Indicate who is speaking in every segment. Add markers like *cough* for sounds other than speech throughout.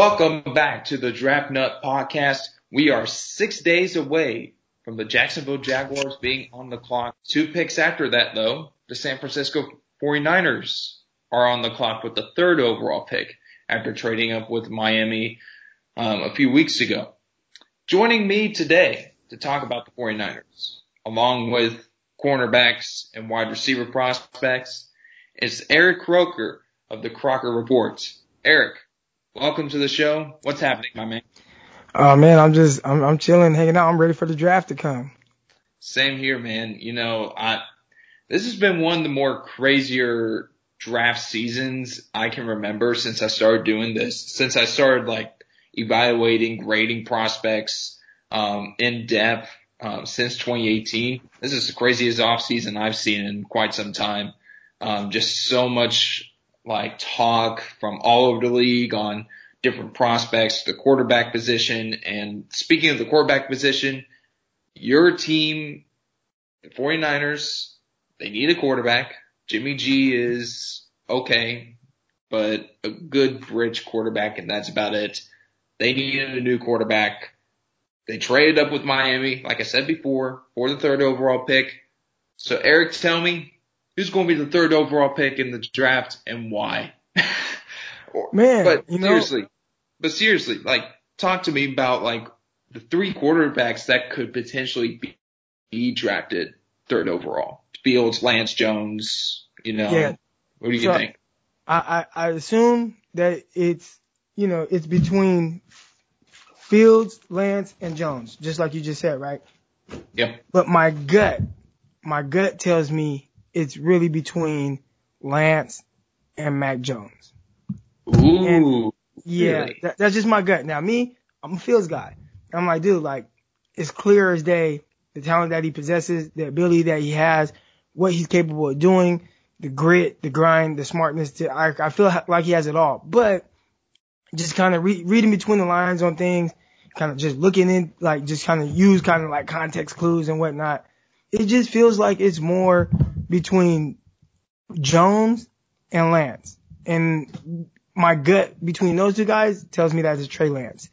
Speaker 1: Welcome back to the Draft Nut Podcast. We are six days away from the Jacksonville Jaguars being on the clock. Two picks after that, though, the San Francisco 49ers are on the clock with the third overall pick after trading up with Miami um, a few weeks ago. Joining me today to talk about the 49ers, along with cornerbacks and wide receiver prospects, is Eric Crocker of the Crocker Reports. Eric, welcome to the show. What's happening, my man?
Speaker 2: Oh man, I'm just I'm I'm chilling, hanging out. I'm ready for the draft to come.
Speaker 1: Same here, man. You know, I this has been one of the more crazier draft seasons I can remember since I started doing this. Since I started like evaluating, grading prospects um, in depth um, since 2018. This is the craziest off season I've seen in quite some time. Um, just so much like talk from all over the league on different prospects, the quarterback position. And speaking of the quarterback position, your team, the 49ers, they need a quarterback. Jimmy G is okay, but a good bridge quarterback and that's about it. They needed a new quarterback. They traded up with Miami, like I said before, for the third overall pick. So Eric, tell me, who's going to be the third overall pick in the draft and why? *laughs*
Speaker 2: Man,
Speaker 1: but
Speaker 2: you know,
Speaker 1: seriously, but seriously, like talk to me about like the three quarterbacks that could potentially be, be drafted third overall. Fields, Lance Jones, you know.
Speaker 2: Yeah.
Speaker 1: What do you
Speaker 2: So-
Speaker 1: think?
Speaker 2: I, I I assume that it's you know it's between Fields, Lance, and Jones, just like you just said, right?
Speaker 1: Yep.
Speaker 2: But my gut, my gut tells me it's really between Lance and Mac Jones.
Speaker 1: Ooh.
Speaker 2: Yeah,
Speaker 1: Really?
Speaker 2: that, that's just my gut. Now me, I'm a Fields guy. I'm like, dude, like it's clear as day the talent that he possesses, the ability that he has, what he's capable of doing, the grit, the grind, the smartness. To, I, I feel like he has it all. But just kind of re- reading between the lines on things, kind of just looking in, like just kind of use kind of like context clues and whatnot. It just feels like it's more between Jones and Lance. And my gut between those two guys tells me that it's Trey Lance.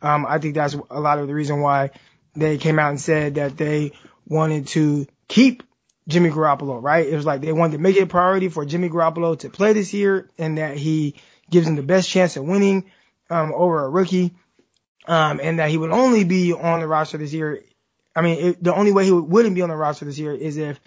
Speaker 2: Um, I think that's a lot of the reason why they came out and said that they wanted to keep Jimmy Garoppolo, right? It was like they wanted to make it a priority for Jimmy Garoppolo to play this year and that he gives them the best chance of winning, um, over a rookie. Um, and that he would only be on the roster this year. I mean, it, the only way he wouldn't be on the roster this year is if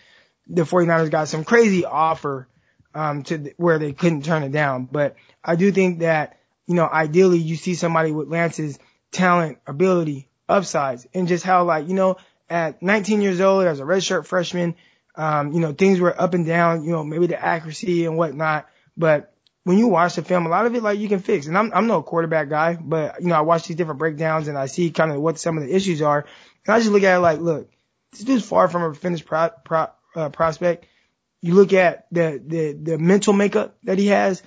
Speaker 2: the 49ers got some crazy offer, um, to th- where they couldn't turn it down. But I do think that, you know, ideally you see somebody with Lance's talent, ability, upsides, and just how like, you know, at 19 years old as a redshirt freshman, um, you know, things were up and down, you know, maybe the accuracy and whatnot. But when you watch the film, a lot of it like you can fix. And I'm I'm no quarterback guy, but you know, I watch these different breakdowns and I see kind of what some of the issues are. And I just look at it like, look, this dude's far from a finished pro, pro, uh, prospect. You look at the, the, the mental makeup that he has,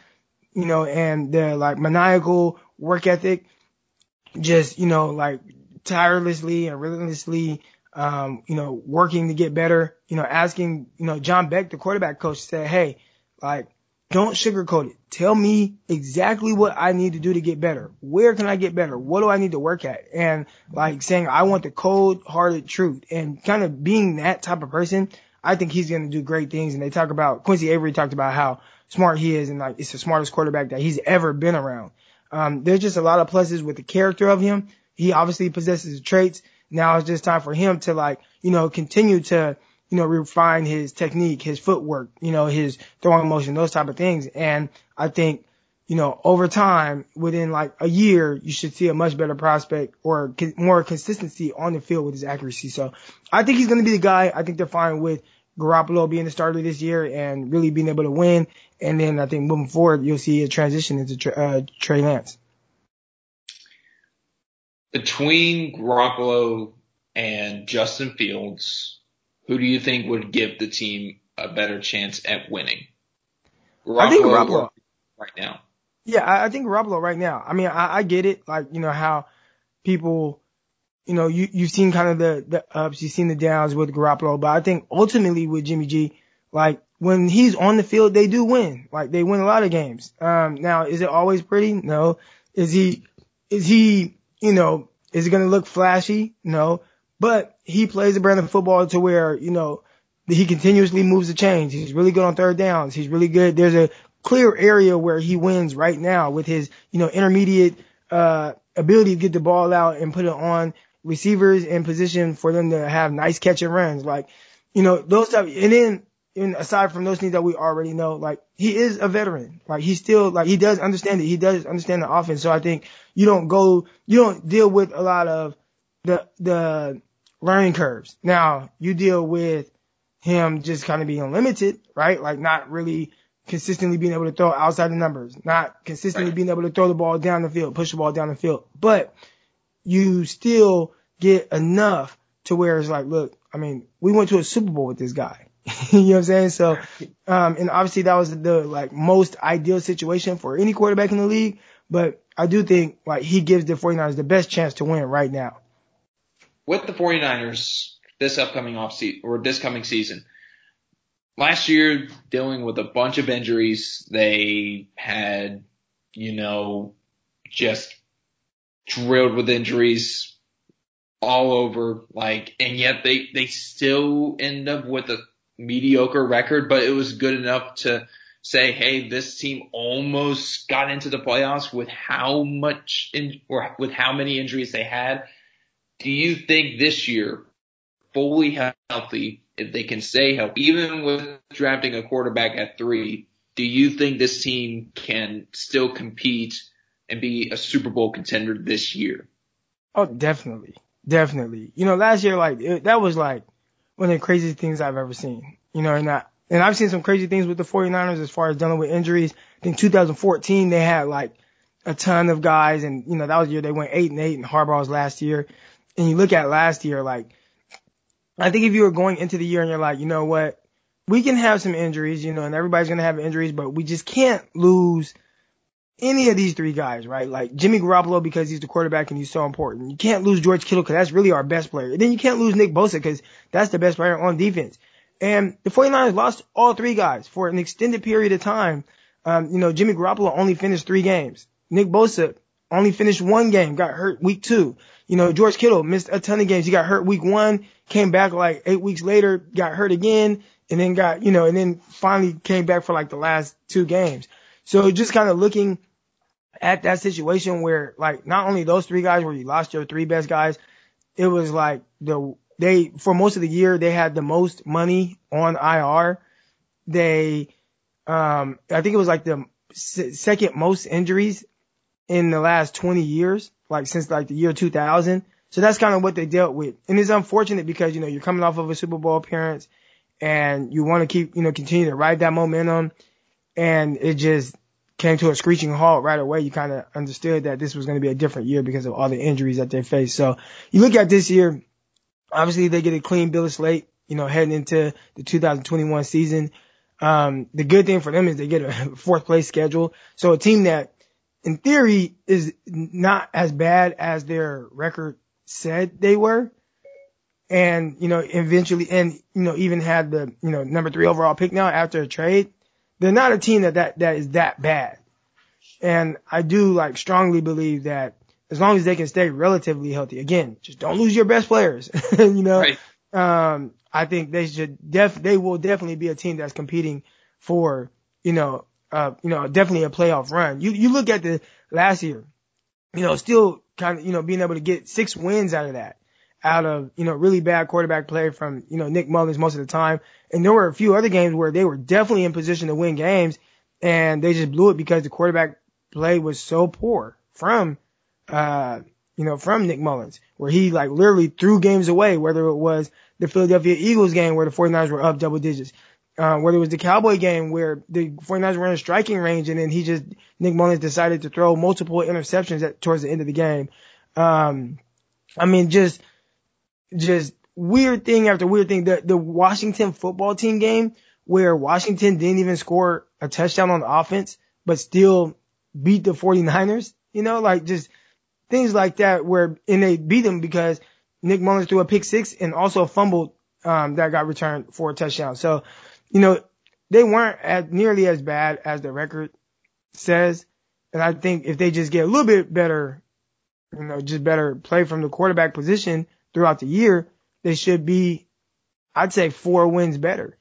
Speaker 2: you know, and the like maniacal work ethic, just, you know, like tirelessly and relentlessly, um, you know, working to get better, you know, asking, you know, John Beck, the quarterback coach said, Hey, like, don't sugarcoat it. Tell me exactly what I need to do to get better. Where can I get better? What do I need to work at? And like saying, I want the cold hearted truth and kind of being that type of person. I think he's going to do great things. And they talk about Quincy Avery talked about how smart he is and like it's the smartest quarterback that he's ever been around. Um, there's just a lot of pluses with the character of him. He obviously possesses the traits. Now it's just time for him to like, you know, continue to, you know, refine his technique, his footwork, you know, his throwing motion, those type of things. And I think, you know, over time, within like a year, you should see a much better prospect or con- more consistency on the field with his accuracy. So I think he's going to be the guy. I think they're fine with Garoppolo being the starter this year and really being able to win. And then I think moving forward, you'll see a transition into uh, Trey Lance.
Speaker 1: Between Garoppolo and Justin Fields, who do you think would give the team a better chance at winning?
Speaker 2: I think Garoppolo.
Speaker 1: right now.
Speaker 2: Yeah, I, I think Garoppolo right now. I mean, I, I get it. Like, you know, how people, you know, you, you've seen kind of the, the ups, you've seen the downs with Garoppolo, but I think ultimately with Jimmy G, like when he's on the field, they do win. Like they win a lot of games. Um, now is it always pretty? No. Is he is he, you know, is he going to look flashy? No, but he plays a brand of football to where, you know, he continuously moves the chains. He's really good on third downs. He's really good. There's a clear area where he wins right now with his, you know, intermediate, uh, ability to get the ball out and put it on receivers in position for them to have nice catch and runs. Like, you know, those stuff. And then, and aside from those things that we already know, like he is a veteran. Like he still, like he does understand it. He does understand the offense. So I think you don't go, you don't deal with a lot of the, the learning curves. Now you deal with him just kind of being limited, right? Like not really consistently being able to throw outside the numbers, not consistently right. being able to throw the ball down the field, push the ball down the field. But you still get enough to where it's like, look, I mean, we went to a Super Bowl with this guy. *laughs* you know what I'm saying? So, um, and obviously that was the like most ideal situation for any quarterback in the league. But I do think like he gives the 49ers the best chance to win right now.
Speaker 1: With the 49ers this upcoming off season or this coming season, last year dealing with a bunch of injuries, they had, you know, just drilled with injuries all over, like, and yet they, they still end up with a mediocre record, but it was good enough to say, hey, this team almost got into the playoffs with how much in, or with how many injuries they had. Do you think this year, fully healthy, if they can stay healthy, even with drafting a quarterback at three, do you think this team can still compete and be a Super Bowl contender this year?
Speaker 2: Oh, definitely. Definitely. You know, last year, like, it, that was like one of the craziest things I've ever seen. You know, and I, and I've seen some crazy things with the 49ers as far as dealing with injuries. I think 2014, they had like a ton of guys and, you know, that was the year they went eight and eight and Harbaugh's last year. And you look at last year, like, I think if you were going into the year and you're like, you know what, we can have some injuries, you know, and everybody's going to have injuries, but we just can't lose any of these three guys, right? Like Jimmy Garoppolo because he's the quarterback and he's so important. You can't lose George Kittle because that's really our best player. And then you can't lose Nick Bosa because that's the best player on defense. And the 49ers lost all three guys for an extended period of time. Um, you know, Jimmy Garoppolo only finished three games. Nick Bosa only finished one game, got hurt week two. You know, George Kittle missed a ton of games. He got hurt week one, came back like eight weeks later, got hurt again, and then got, you know, and then finally came back for like the last two games. So just kind of looking at that situation where like not only those three guys where you lost your three best guys, it was like the, they, for most of the year, they had the most money on IR. They, um, I think it was like the second most injuries in the last 20 years like since like the year 2000. So that's kind of what they dealt with. And it's unfortunate because, you know, you're coming off of a Super Bowl appearance and you want to keep, you know, continue to ride that momentum. And it just came to a screeching halt right away. You kind of understood that this was going to be a different year because of all the injuries that they faced. So you look at this year, obviously they get a clean bill of slate, you know, heading into the 2021 season. Um, the good thing for them is they get a *laughs* fourth place schedule. So a team that in theory is not as bad as their record said they were. And, you know, eventually, and, you know, even had the, you know, number three overall pick now after a trade. They're not a team that, that, that is that bad. And I do like strongly believe that as long as they can stay relatively healthy, again, just don't lose your best players, *laughs* you know, right. um, I think they should def, they will definitely be a team that's competing for, you know, uh, you know, definitely a playoff run. You, you look at the last year, you know, still kind of, you know, being able to get six wins out of that, out of, you know, really bad quarterback play from, you know, Nick Mullens most of the time. And there were a few other games where they were definitely in position to win games and they just blew it because the quarterback play was so poor from, uh, you know, from Nick Mullens, where he like literally threw games away, whether it was the Philadelphia Eagles game where the 49ers were up double digits, uh, whether it was the Cowboy game where the 49ers were in striking range and then he just, Nick Mullens decided to throw multiple interceptions at, towards the end of the game. Um, I mean, just, just weird thing after weird thing. The, the Washington football team game where Washington didn't even score a touchdown on offense, but still beat the 49ers, you know, like just things like that where, and they beat them because Nick Mullens threw a pick six and also fumbled, um, that got returned for a touchdown. So, you know, they weren't as nearly as bad as the record says. And I think if they just get a little bit better you know, just better play from the quarterback position throughout the year, they should be, I'd say four wins better.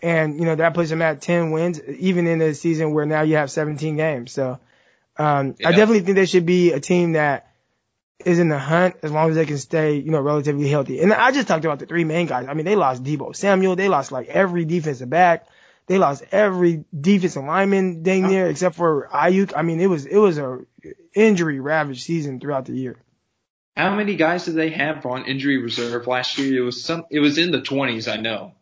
Speaker 2: And, you know, that puts them at 10 wins, even in a season where now you have 17 games. So, um, yeah. I definitely think they should be a team that is in the hunt as long as they can stay, you know, relatively healthy. And I just talked about the three main guys. I mean, they lost Deebo Samuel. They lost like every defensive back. They lost every defensive lineman dang near except for Aiyuk. I mean, it was, it was a injury ravaged season throughout the year.
Speaker 1: How many guys did they have on injury reserve last year? It was some, it was in the twenties, I know.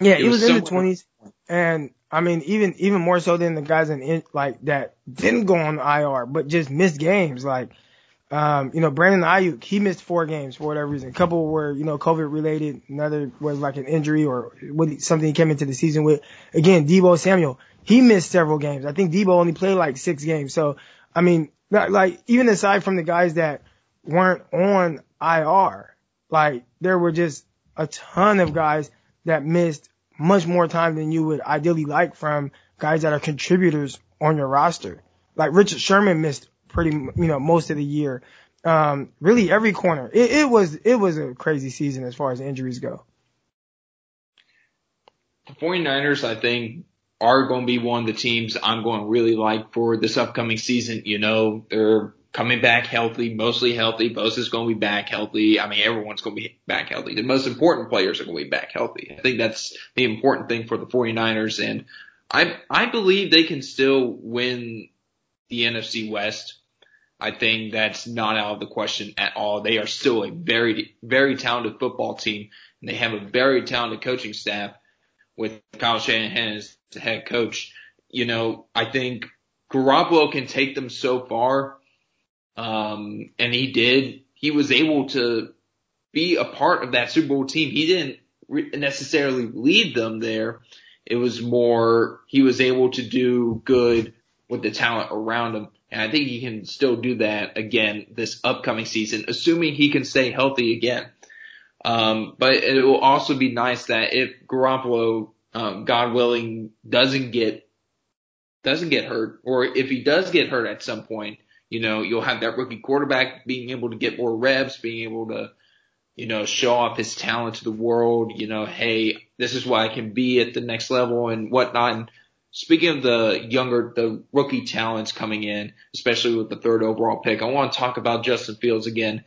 Speaker 2: Yeah, it, it was, was in the twenties. And I mean, even, even more so than the guys in, like, that didn't go on IR, but just missed games. Like, um, you know, Brandon Aiyuk, he missed four games for whatever reason. A couple were, you know, COVID related. Another was like an injury or something he came into the season with. Again, Deebo Samuel, he missed several games. I think Deebo only played like six games. So, I mean, like, even aside from the guys that weren't on IR, like, there were just a ton of guys that missed much more time than you would ideally like from guys that are contributors on your roster. Like Richard Sherman missed pretty, you know, most of the year. Um, really every corner. It, it was, it was a crazy season as far as injuries go.
Speaker 1: The 49ers, I think, are going to be one of the teams I'm going to really like for this upcoming season. You know, they're coming back healthy, mostly healthy. Bosa's going to be back healthy. I mean, everyone's going to be back healthy. The most important players are going to be back healthy. I think that's the important thing for the 49ers. And I, I believe they can still win the NFC West. I think that's not out of the question at all. They are still a very, very talented football team and they have a very talented coaching staff with Kyle Shanahan as the head coach. You know, I think Garoppolo can take them so far. Um, and he did. He was able to be a part of that Super Bowl team. He didn't re- necessarily lead them there. It was more, he was able to do good with the talent around him. And I think he can still do that again this upcoming season, assuming he can stay healthy again. Um, but it will also be nice that if Garoppolo, um, God willing, doesn't get, doesn't get hurt, or if he does get hurt at some point, you know, you'll have that rookie quarterback being able to get more reps, being able to, you know, show off his talent to the world, you know, hey, this is why I can be at the next level and whatnot. And Speaking of the younger, the rookie talents coming in, especially with the third overall pick, I want to talk about Justin Fields again.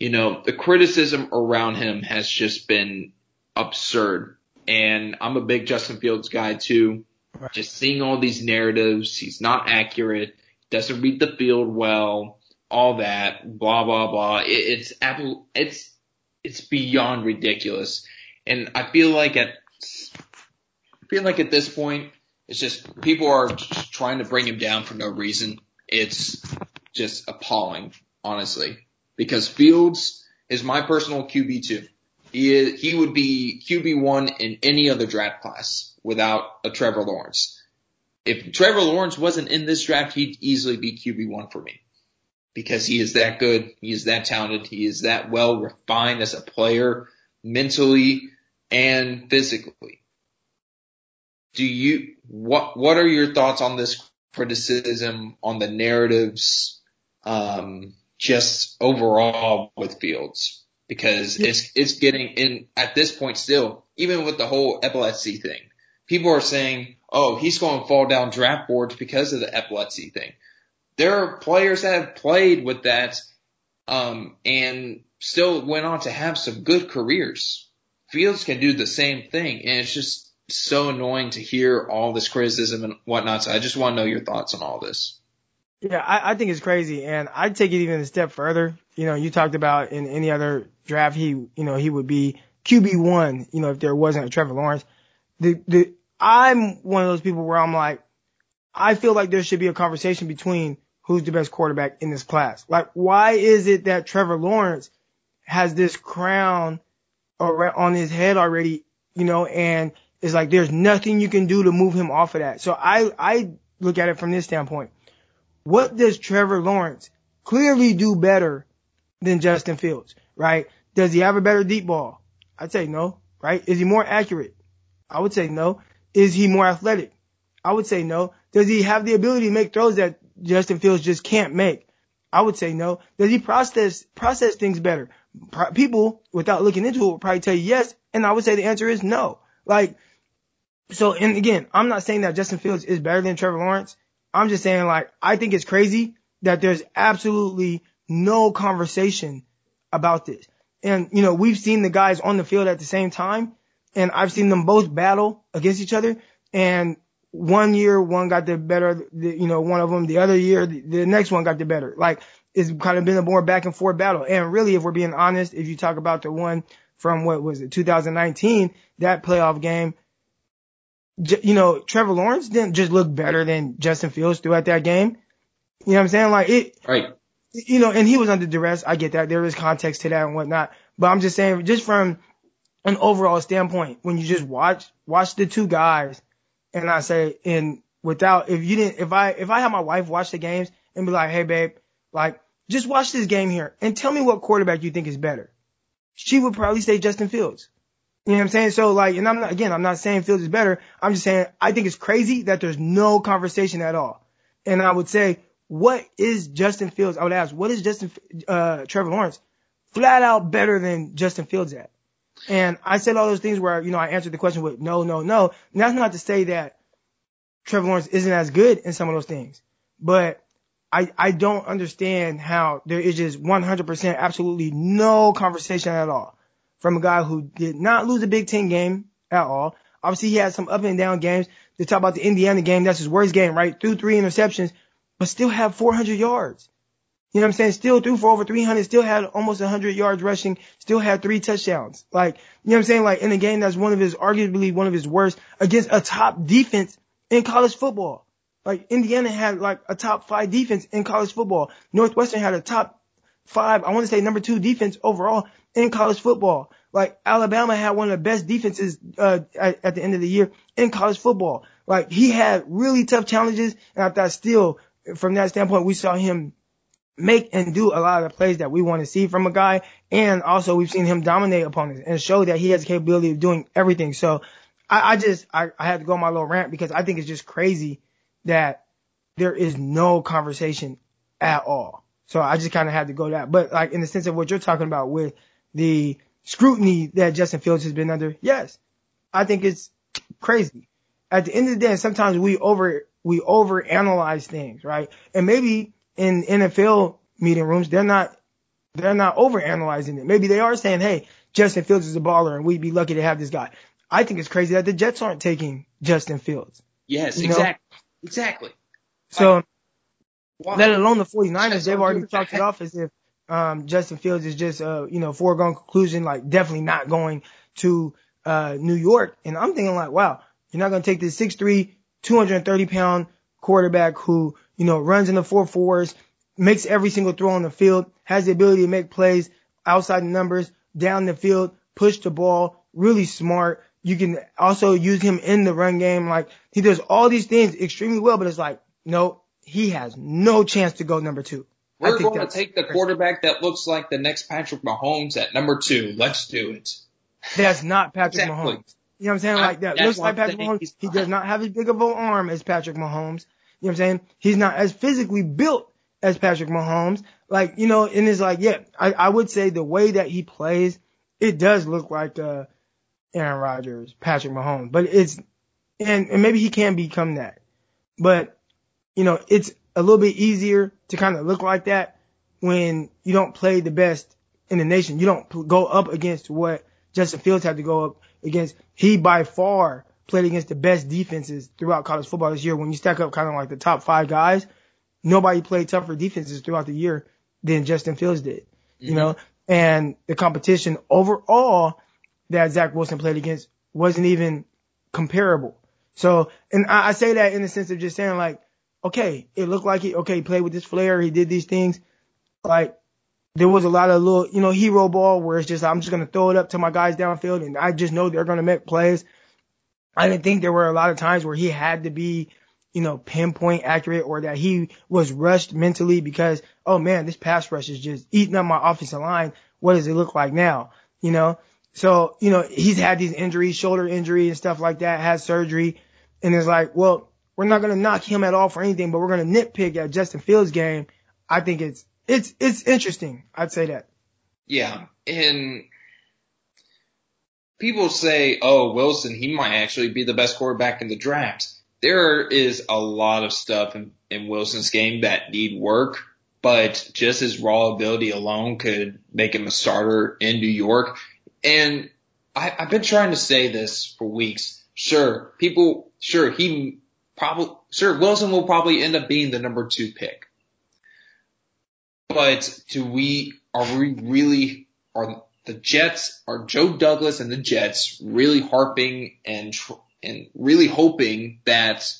Speaker 1: You know, the criticism around him has just been absurd. And I'm a big Justin Fields guy too. Just seeing all these narratives, he's not accurate, doesn't read the field well, all that, blah blah blah. It, it's it's it's beyond ridiculous. And I feel like at I feel like at this point, it's just people are just trying to bring him down for no reason. It's just appalling, honestly, because Fields is my personal QB two. He is, he would be QB one in any other draft class without a Trevor Lawrence. If Trevor Lawrence wasn't in this draft, he'd easily be QB one for me because he is that good. He is that talented. He is that well refined as a player mentally and physically do you what what are your thoughts on this criticism on the narratives um just overall with Fields because it's it's getting in at this point still even with the whole epilepsy thing people are saying oh he's going to fall down draft boards because of the epilepsy thing there are players that have played with that um and still went on to have some good careers Fields can do the same thing and it's just so annoying to hear all this criticism and whatnot. So I just want to know your thoughts on all this.
Speaker 2: Yeah, I, I think it's crazy, and I'd take it even a step further. You know, you talked about in any other draft, he, you know, he would be QB one. You know, if there wasn't a Trevor Lawrence, the the I'm one of those people where I'm like, I feel like there should be a conversation between who's the best quarterback in this class. Like, why is it that Trevor Lawrence has this crown on his head already, you know, and it's like there's nothing you can do to move him off of that. So I, I look at it from this standpoint. What does Trevor Lawrence clearly do better than Justin Fields, right? Does he have a better deep ball? I'd say no, right? Is he more accurate? I would say no. Is he more athletic? I would say no. Does he have the ability to make throws that Justin Fields just can't make? I would say no. Does he process process things better? Pro- people without looking into it will probably tell you yes, and I would say the answer is no. Like, so and again, I'm not saying that Justin Fields is better than Trevor Lawrence. I'm just saying like I think it's crazy that there's absolutely no conversation about this. And you know, we've seen the guys on the field at the same time, and I've seen them both battle against each other. And one year, one got the better, the, you know, one of them. The other year, the, the next one got the better. Like it's kind of been a more back and forth battle. And really, if we're being honest, if you talk about the one from what was it, 2019, that playoff game, you know, Trevor Lawrence didn't just look better than Justin Fields throughout that game. You know what I'm saying? Like it,
Speaker 1: right.
Speaker 2: You know, and he was under duress. I get that. There is context to that and whatnot. But I'm just saying, just from an overall standpoint, when you just watch, watch the two guys and I say, and without, if you didn't, if I, if I had my wife watch the games and be like, Hey babe, like, just watch this game here and tell me what quarterback you think is better. She would probably say Justin Fields. You know what I'm saying? So like, and I'm not, again, I'm not saying Fields is better. I'm just saying I think it's crazy that there's no conversation at all. And I would say, what is Justin Fields? I would ask, what is Justin, uh, Trevor Lawrence flat out better than Justin Fields at? And I said all those things where, you know, I answered the question with no, no, no. And that's not to say that Trevor Lawrence isn't as good in some of those things, but I, I don't understand how there is just 100% absolutely no conversation at all from a guy who did not lose a Big Ten game at all. Obviously he had some up and down games. They talk about the Indiana game. That's his worst game, right? Threw three interceptions, but still have 400 yards. You know what I'm saying? Still threw for over 300, still had almost 100 yards rushing, still had three touchdowns. Like, you know what I'm saying? Like in a game that's one of his, arguably one of his worst against a top defense in college football. Like Indiana had like a top five defense in college football. Northwestern had a top five, I want to say number two defense overall in college football. Like Alabama had one of the best defenses, uh, at, at the end of the year in college football. Like he had really tough challenges and I thought still from that standpoint, we saw him make and do a lot of the plays that we want to see from a guy. And also we've seen him dominate opponents and show that he has the capability of doing everything. So I, I just, I, I had to go on my little rant because I think it's just crazy that there is no conversation at all. So I just kind of had to go that. But like in the sense of what you're talking about with the scrutiny that Justin Fields has been under, yes, I think it's crazy. At the end of the day, sometimes we over, we over analyze things, right? And maybe in NFL meeting rooms, they're not, they're not over analyzing it. Maybe they are saying, Hey, Justin Fields is a baller and we'd be lucky to have this guy. I think it's crazy that the Jets aren't taking Justin Fields.
Speaker 1: Yes, exactly. Know? Exactly.
Speaker 2: So, like, let alone the 49ers, they've already talked it off as if, um, Justin Fields is just, uh, you know, foregone conclusion, like definitely not going to, uh, New York. And I'm thinking like, wow, you're not going to take this 6'3", 230 pound quarterback who, you know, runs in the four fours, makes every single throw on the field, has the ability to make plays outside the numbers, down the field, push the ball, really smart. You can also use him in the run game. Like he does all these things extremely well, but it's like, no, he has no chance to go number two.
Speaker 1: We're going to take the quarterback that looks like the next Patrick Mahomes at number two. Let's do it.
Speaker 2: That's not Patrick exactly. Mahomes. You know what I'm saying? Like that looks like Patrick Mahomes. He does not have as big of an arm as Patrick Mahomes. You know what I'm saying? He's not as physically built as Patrick Mahomes. Like, you know, and it's like, yeah, I, I would say the way that he plays, it does look like, uh, Aaron Rodgers, Patrick Mahomes, but it's, and, and maybe he can become that, but, you know, it's a little bit easier to kind of look like that when you don't play the best in the nation. You don't go up against what Justin Fields had to go up against. He by far played against the best defenses throughout college football this year. When you stack up kind of like the top five guys, nobody played tougher defenses throughout the year than Justin Fields did, mm-hmm. you know, and the competition overall that Zach Wilson played against wasn't even comparable. So, and I, I say that in the sense of just saying like, okay, it looked like he, okay, he played with this flair, he did these things. Like, there was a lot of little, you know, hero ball where it's just, I'm just going to throw it up to my guys downfield and I just know they're going to make plays. I didn't think there were a lot of times where he had to be, you know, pinpoint accurate or that he was rushed mentally because, oh man, this pass rush is just eating up my offensive line. What does it look like now? You know, so, you know, he's had these injuries, shoulder injury and stuff like that, had surgery. And it's like, well, we're not going to knock him at all for anything, but we're going to nitpick at Justin Fields game. I think it's, it's it's interesting. I'd say that.
Speaker 1: Yeah, and people say, "Oh, Wilson, he might actually be the best quarterback in the draft." There is a lot of stuff in, in Wilson's game that need work, but just his raw ability alone could make him a starter in New York. And I, I've been trying to say this for weeks. Sure, people, sure, he probably, sure, Wilson will probably end up being the number two pick. But do we, are we really, are the Jets, are Joe Douglas and the Jets really harping and, tr- and really hoping that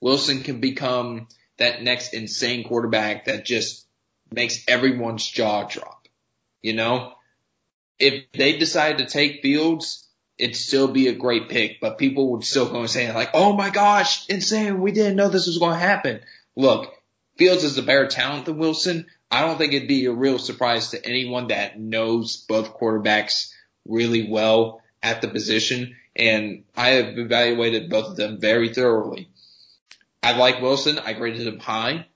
Speaker 1: Wilson can become that next insane quarterback that just makes everyone's jaw drop? You know, if they decide to take Fields, it'd still be a great pick, but people would still go and say like, oh my gosh, insane. We didn't know this was going to happen. Look, Fields is a better talent than Wilson. I don't think it'd be a real surprise to anyone that knows both quarterbacks really well at the position. And I have evaluated both of them very thoroughly. I like Wilson. I graded him high,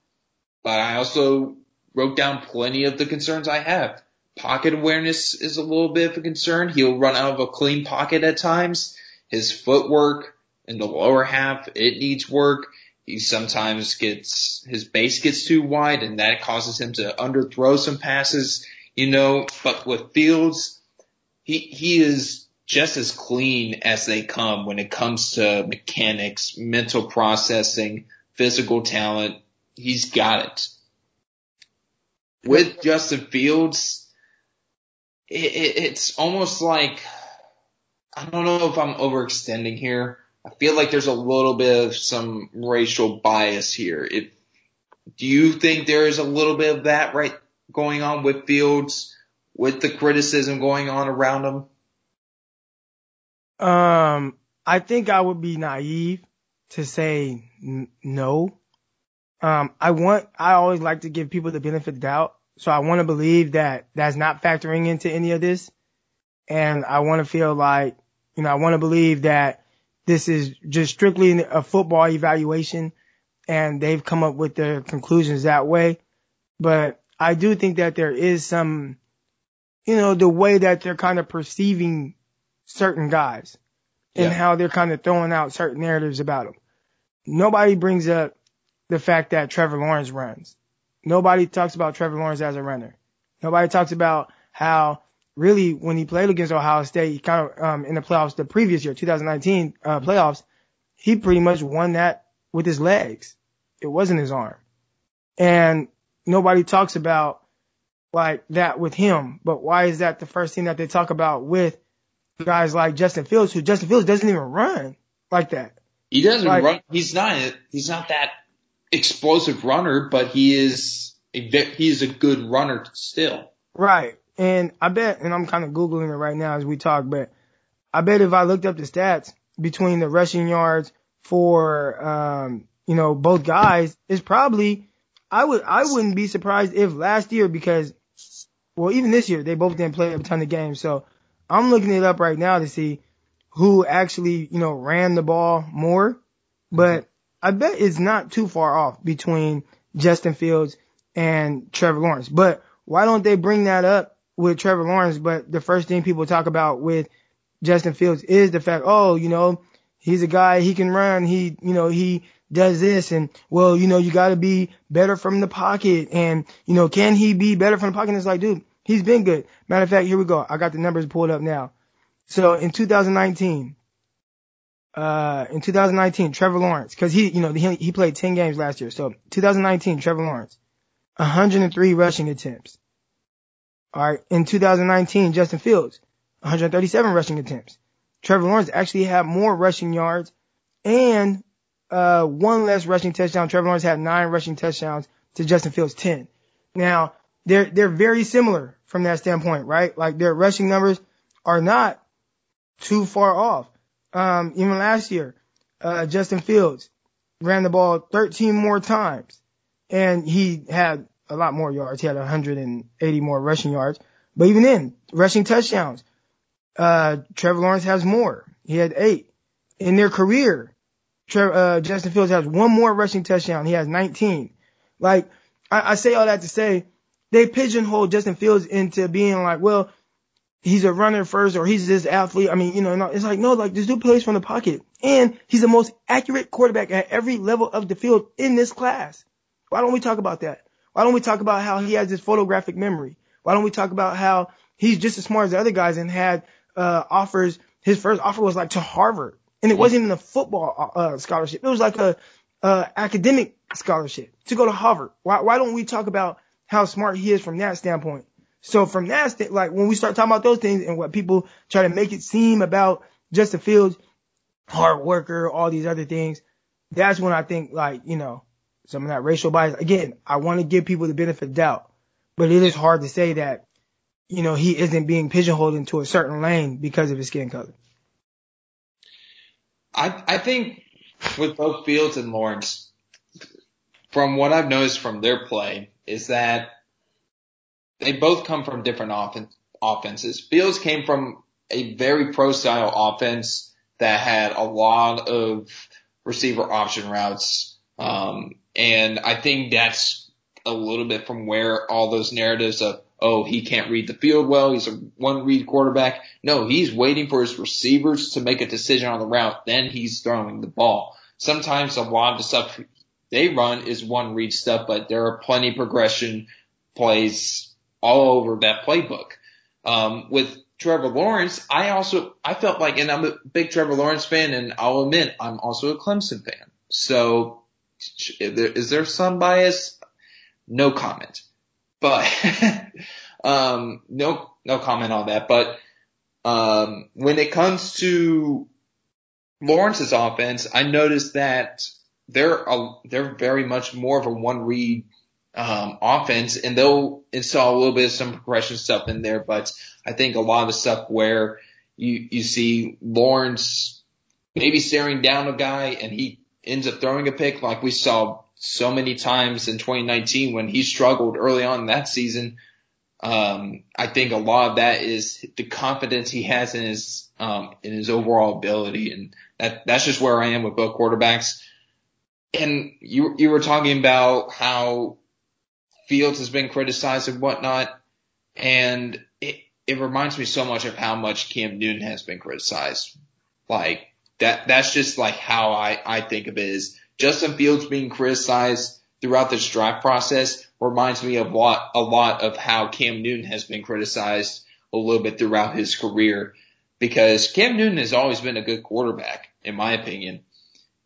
Speaker 1: but I also wrote down plenty of the concerns I have. Pocket awareness is a little bit of a concern. He'll run out of a clean pocket at times. His footwork in the lower half, it needs work. He sometimes gets, his base gets too wide and that causes him to underthrow some passes, you know, but with Fields, he, he is just as clean as they come when it comes to mechanics, mental processing, physical talent. He's got it. With Justin Fields, it, it, it's almost like I don't know if I'm overextending here. I feel like there's a little bit of some racial bias here. If do you think there is a little bit of that right going on with Fields, with the criticism going on around him?
Speaker 2: Um, I think I would be naive to say n- no. Um, I want, I always like to give people the benefit of the doubt. So I want to believe that that's not factoring into any of this. And I want to feel like, you know, I want to believe that this is just strictly a football evaluation and they've come up with their conclusions that way. But I do think that there is some, you know, the way that they're kind of perceiving certain guys and yeah. how they're kind of throwing out certain narratives about them. Nobody brings up the fact that Trevor Lawrence runs. Nobody talks about Trevor Lawrence as a runner. Nobody talks about how really when he played against Ohio State, he kind of um, in the playoffs the previous year, 2019 uh, playoffs, he pretty much won that with his legs. It wasn't his arm. And nobody talks about like that with him. But why is that the first thing that they talk about with guys like Justin Fields, who Justin Fields doesn't even run like that?
Speaker 1: He doesn't like, run. He's not. He's not that explosive runner, but he is a he is a good runner still.
Speaker 2: Right. And I bet, and I'm kind of Googling it right now as we talk, but I bet if I looked up the stats between the rushing yards for, um, you know, both guys, it's probably, I would, I wouldn't be surprised if last year, because, well, even this year, they both didn't play a ton of games. So I'm looking it up right now to see who actually, you know, ran the ball more. But I bet it's not too far off between Justin Fields and Trevor Lawrence. But why don't they bring that up with Trevor Lawrence? But the first thing people talk about with Justin Fields is the fact, oh, you know, he's a guy, he can run, he, you know, he does this and well, you know, you gotta be better from the pocket and, you know, can he be better from the pocket? And it's like, dude, he's been good. Matter of fact, here we go. I got the numbers pulled up now. So in 2019, uh, in 2019, Trevor Lawrence, cause he, you know, he, he played 10 games last year. So 2019, Trevor Lawrence, 103 rushing attempts. All right. In 2019, Justin Fields, 137 rushing attempts. Trevor Lawrence actually had more rushing yards and, uh, one less rushing touchdown. Trevor Lawrence had nine rushing touchdowns to Justin Fields 10. Now, they're, they're very similar from that standpoint, right? Like their rushing numbers are not too far off. Um, even last year, uh, Justin Fields ran the ball 13 more times and he had a lot more yards. He had 180 more rushing yards, but even then, rushing touchdowns, uh, Trevor Lawrence has more. He had eight in their career. Trevor, uh, Justin Fields has one more rushing touchdown. He has 19. Like, I, I say all that to say, they pigeonhole Justin Fields into being like, well, he's a runner first or he's this athlete. I mean, you know, it's like, no, like this dude plays from the pocket and he's the most accurate quarterback at every level of the field in this class. Why don't we talk about that? Why don't we talk about how he has this photographic memory? Why don't we talk about how he's just as smart as the other guys and had, uh, offers. His first offer was like to Harvard and it wasn't even a football, uh, scholarship. It was like a, uh, academic scholarship to go to Harvard. Why, why don't we talk about how smart he is from that standpoint? So from that, st- like when we start talking about those things and what people try to make it seem about Justin Fields, hard worker, all these other things, that's when I think like, you know, some of that racial bias. Again, I want to give people the benefit of doubt, but it is hard to say that, you know, he isn't being pigeonholed into a certain lane because of his skin color.
Speaker 1: I, I think with both Fields and Lawrence, from what I've noticed from their play is that they both come from different offen- offenses. Fields came from a very pro style offense that had a lot of receiver option routes. Um, and I think that's a little bit from where all those narratives of, oh, he can't read the field well. He's a one read quarterback. No, he's waiting for his receivers to make a decision on the route. Then he's throwing the ball. Sometimes a lot of the stuff they run is one read stuff, but there are plenty progression plays all over that playbook. Um, with Trevor Lawrence, I also, I felt like, and I'm a big Trevor Lawrence fan and I'll admit I'm also a Clemson fan. So is there some bias? No comment, but, *laughs* um, no, no comment on that. But, um, when it comes to Lawrence's offense, I noticed that they're, a, they're very much more of a one read um, offense and they'll install a little bit of some progression stuff in there, but I think a lot of the stuff where you, you see Lawrence maybe staring down a guy and he ends up throwing a pick like we saw so many times in 2019 when he struggled early on that season. Um, I think a lot of that is the confidence he has in his, um, in his overall ability. And that, that's just where I am with both quarterbacks. And you, you were talking about how Fields has been criticized and whatnot. And it, it reminds me so much of how much Cam Newton has been criticized. Like that, that's just like how I, I think of it is Justin Fields being criticized throughout this draft process reminds me of a lot, a lot of how Cam Newton has been criticized a little bit throughout his career because Cam Newton has always been a good quarterback, in my opinion.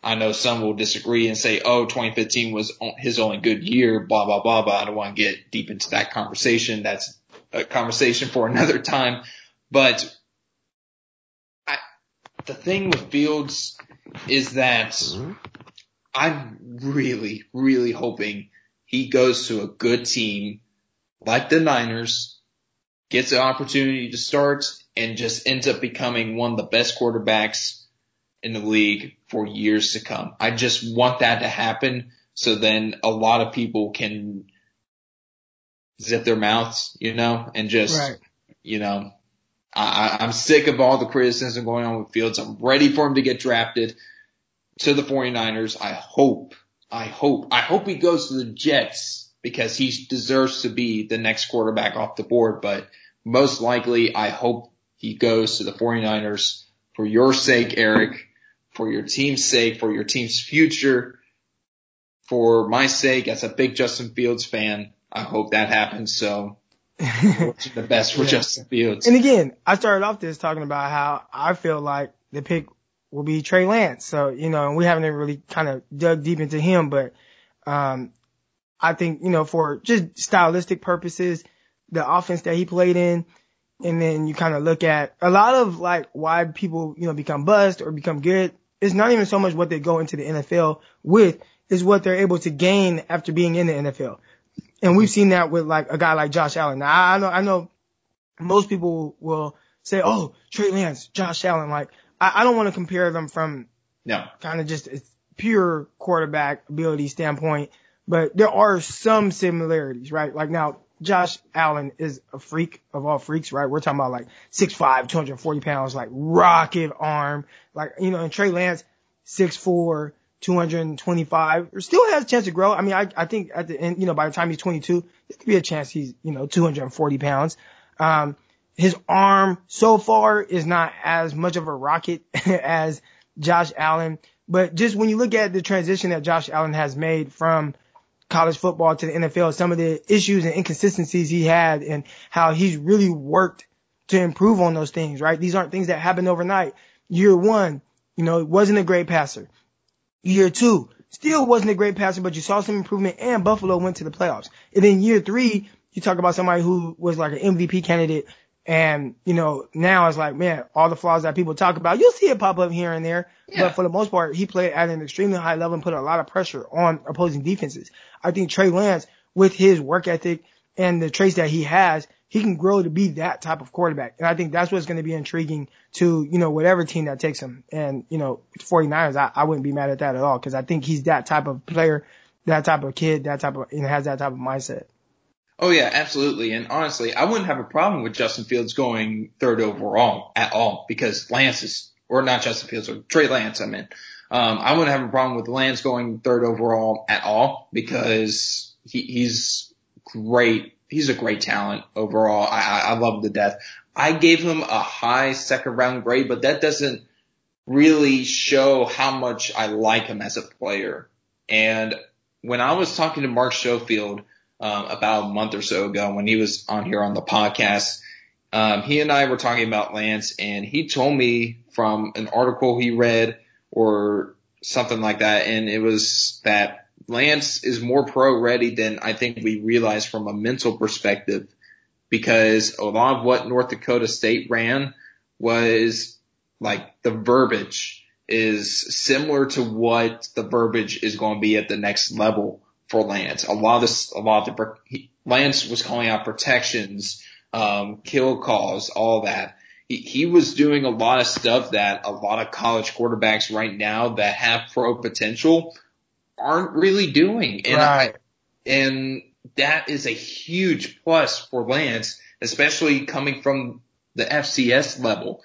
Speaker 1: I know some will disagree and say, oh, 2015 was his only good year, blah, blah, blah, blah. I don't want to get deep into that conversation. That's a conversation for *laughs* another time. But the thing with Fields is that mm-hmm. I'm really, really hoping he goes to a good team like the Niners, gets an opportunity to start and just ends up becoming one of the best quarterbacks in the league for years to come. I just want that to happen so then a lot of people can zip their mouths, you know, and just, right. you know, I, I'm sick of all the criticism going on with Fields. I'm ready for him to get drafted to the 49ers. I hope, I hope, I hope he goes to the Jets because he deserves to be the next quarterback off the board. But most likely, I hope he goes to the 49ers for your sake, Eric for your team's sake, for your team's future, for my sake as a big Justin Fields fan. I hope that happens. So the best for yeah. Justin Fields.
Speaker 2: And again, I started off this talking about how I feel like the pick will be Trey Lance. So, you know, and we haven't really kind of dug deep into him, but, um, I think, you know, for just stylistic purposes, the offense that he played in, and then you kind of look at a lot of like why people, you know, become bust or become good it's not even so much what they go into the NFL with, is what they're able to gain after being in the NFL. And we've seen that with like a guy like Josh Allen. Now I know, I know most people will say, oh, Trey Lance, Josh Allen. Like I, I don't want to compare them from
Speaker 1: no
Speaker 2: kind of just pure quarterback ability standpoint, but there are some similarities, right? Like now Josh Allen is a freak of all freaks, right? We're talking about like 6'5", 240 pounds, like rocket arm, like, you know, and Trey Lance, 6'4", 225, or still has a chance to grow. I mean, I, I think at the end, you know, by the time he's 22, there could be a chance he's, you know, 240 pounds. Um, his arm so far is not as much of a rocket *laughs* as Josh Allen. But just when you look at the transition that Josh Allen has made from college football to the NFL, some of the issues and inconsistencies he had and how he's really worked to improve on those things, right? These aren't things that happen overnight. Year one, you know, wasn't a great passer. Year two, still wasn't a great passer, but you saw some improvement and Buffalo went to the playoffs. And then year three, you talk about somebody who was like an MVP candidate and, you know, now it's like, man, all the flaws that people talk about, you'll see it pop up here and there. Yeah. But for the most part, he played at an extremely high level and put a lot of pressure on opposing defenses. I think Trey Lance, with his work ethic and the traits that he has, he can grow to be that type of quarterback. And I think that's what's going to be intriguing to, you know, whatever team that takes him. And, you know, 49ers, I, I wouldn't be mad at that at all because I think he's that type of player, that type of kid, that type of, and has that type of mindset.
Speaker 1: Oh yeah, absolutely. And honestly, I wouldn't have a problem with Justin Fields going third overall at all because Lance is, or not Justin Fields, or Trey Lance, I mean. Um, I wouldn't have a problem with Lance going third overall at all because he, he's great. He's a great talent overall. I, I love to death. I gave him a high second round grade, but that doesn't really show how much I like him as a player. And when I was talking to Mark Schofield, um, about a month or so ago when he was on here on the podcast. Um, he and I were talking about Lance and he told me from an article he read or something like that. And it was that Lance is more pro ready than I think we realize from a mental perspective because a lot of what North Dakota State ran was like the verbiage is similar to what the verbiage is going to be at the next level for Lance. A lot of this, a lot of the, Lance was calling out protections, um, kill calls, all that. He, he was doing a lot of stuff that a lot of college quarterbacks right now that have pro potential aren't really doing. And right. I, and that is a huge plus for Lance, especially coming from the FCS level,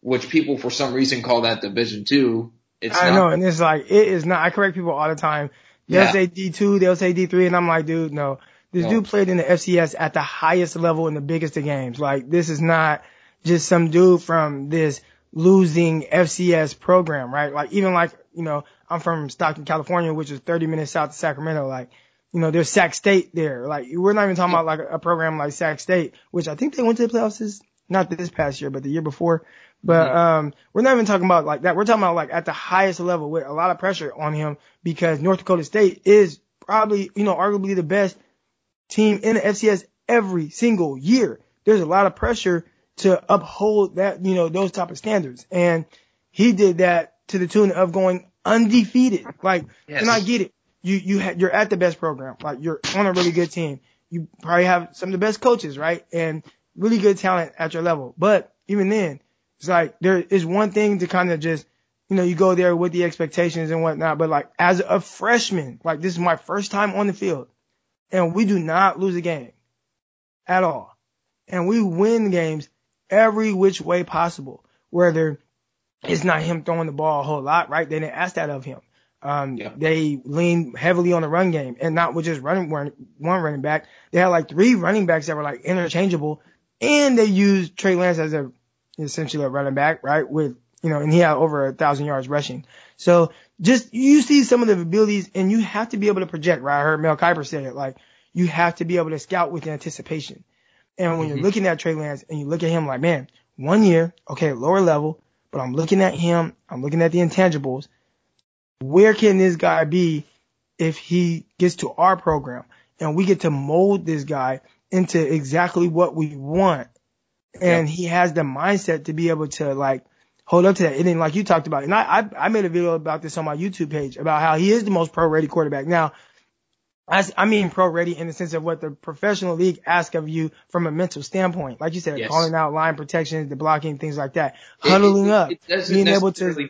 Speaker 1: which people for some reason call that division two.
Speaker 2: It's I not, know, and it's like, it is not, I correct people all the time They'll yeah. say D2, they'll say D3, and I'm like, dude, no. This no. dude played in the FCS at the highest level in the biggest of games. Like, this is not just some dude from this losing FCS program, right? Like, even like, you know, I'm from Stockton, California, which is 30 minutes south of Sacramento. Like, you know, there's Sac State there. Like, we're not even talking about like a program like Sac State, which I think they went to the playoffs this, not this past year, but the year before. But mm-hmm. um, we're not even talking about like that. We're talking about like at the highest level with a lot of pressure on him because North Dakota State is probably, you know, arguably the best team in the FCS every single year. There's a lot of pressure to uphold that, you know, those type of standards. And he did that to the tune of going undefeated. Like, yes. and I get it. You, you ha- you're at the best program. Like, you're on a really good team. You probably have some of the best coaches, right? And really good talent at your level. But even then, it's like there is one thing to kind of just, you know, you go there with the expectations and whatnot, but like as a freshman, like this is my first time on the field and we do not lose a game at all. And we win games every which way possible, whether it's not him throwing the ball a whole lot, right? They didn't ask that of him. Um, yeah. they lean heavily on the run game and not with just running one, one running back. They had like three running backs that were like interchangeable and they used Trey Lance as a essentially a running back, right? With, you know, and he had over a thousand yards rushing. So just, you see some of the abilities and you have to be able to project, right? I heard Mel Kiper say it, like, you have to be able to scout with anticipation. And when mm-hmm. you're looking at Trey Lance and you look at him like, man, one year, okay, lower level, but I'm looking at him, I'm looking at the intangibles. Where can this guy be if he gets to our program and we get to mold this guy into exactly what we want and yep. he has the mindset to be able to like hold up to that. And then like you talked about, and I, I, I made a video about this on my YouTube page about how he is the most pro ready quarterback. Now, I, I mean pro ready in the sense of what the professional league asks of you from a mental standpoint. Like you said, yes. calling out line protections, the blocking, things like that. Huddling it, it, up, it being able to,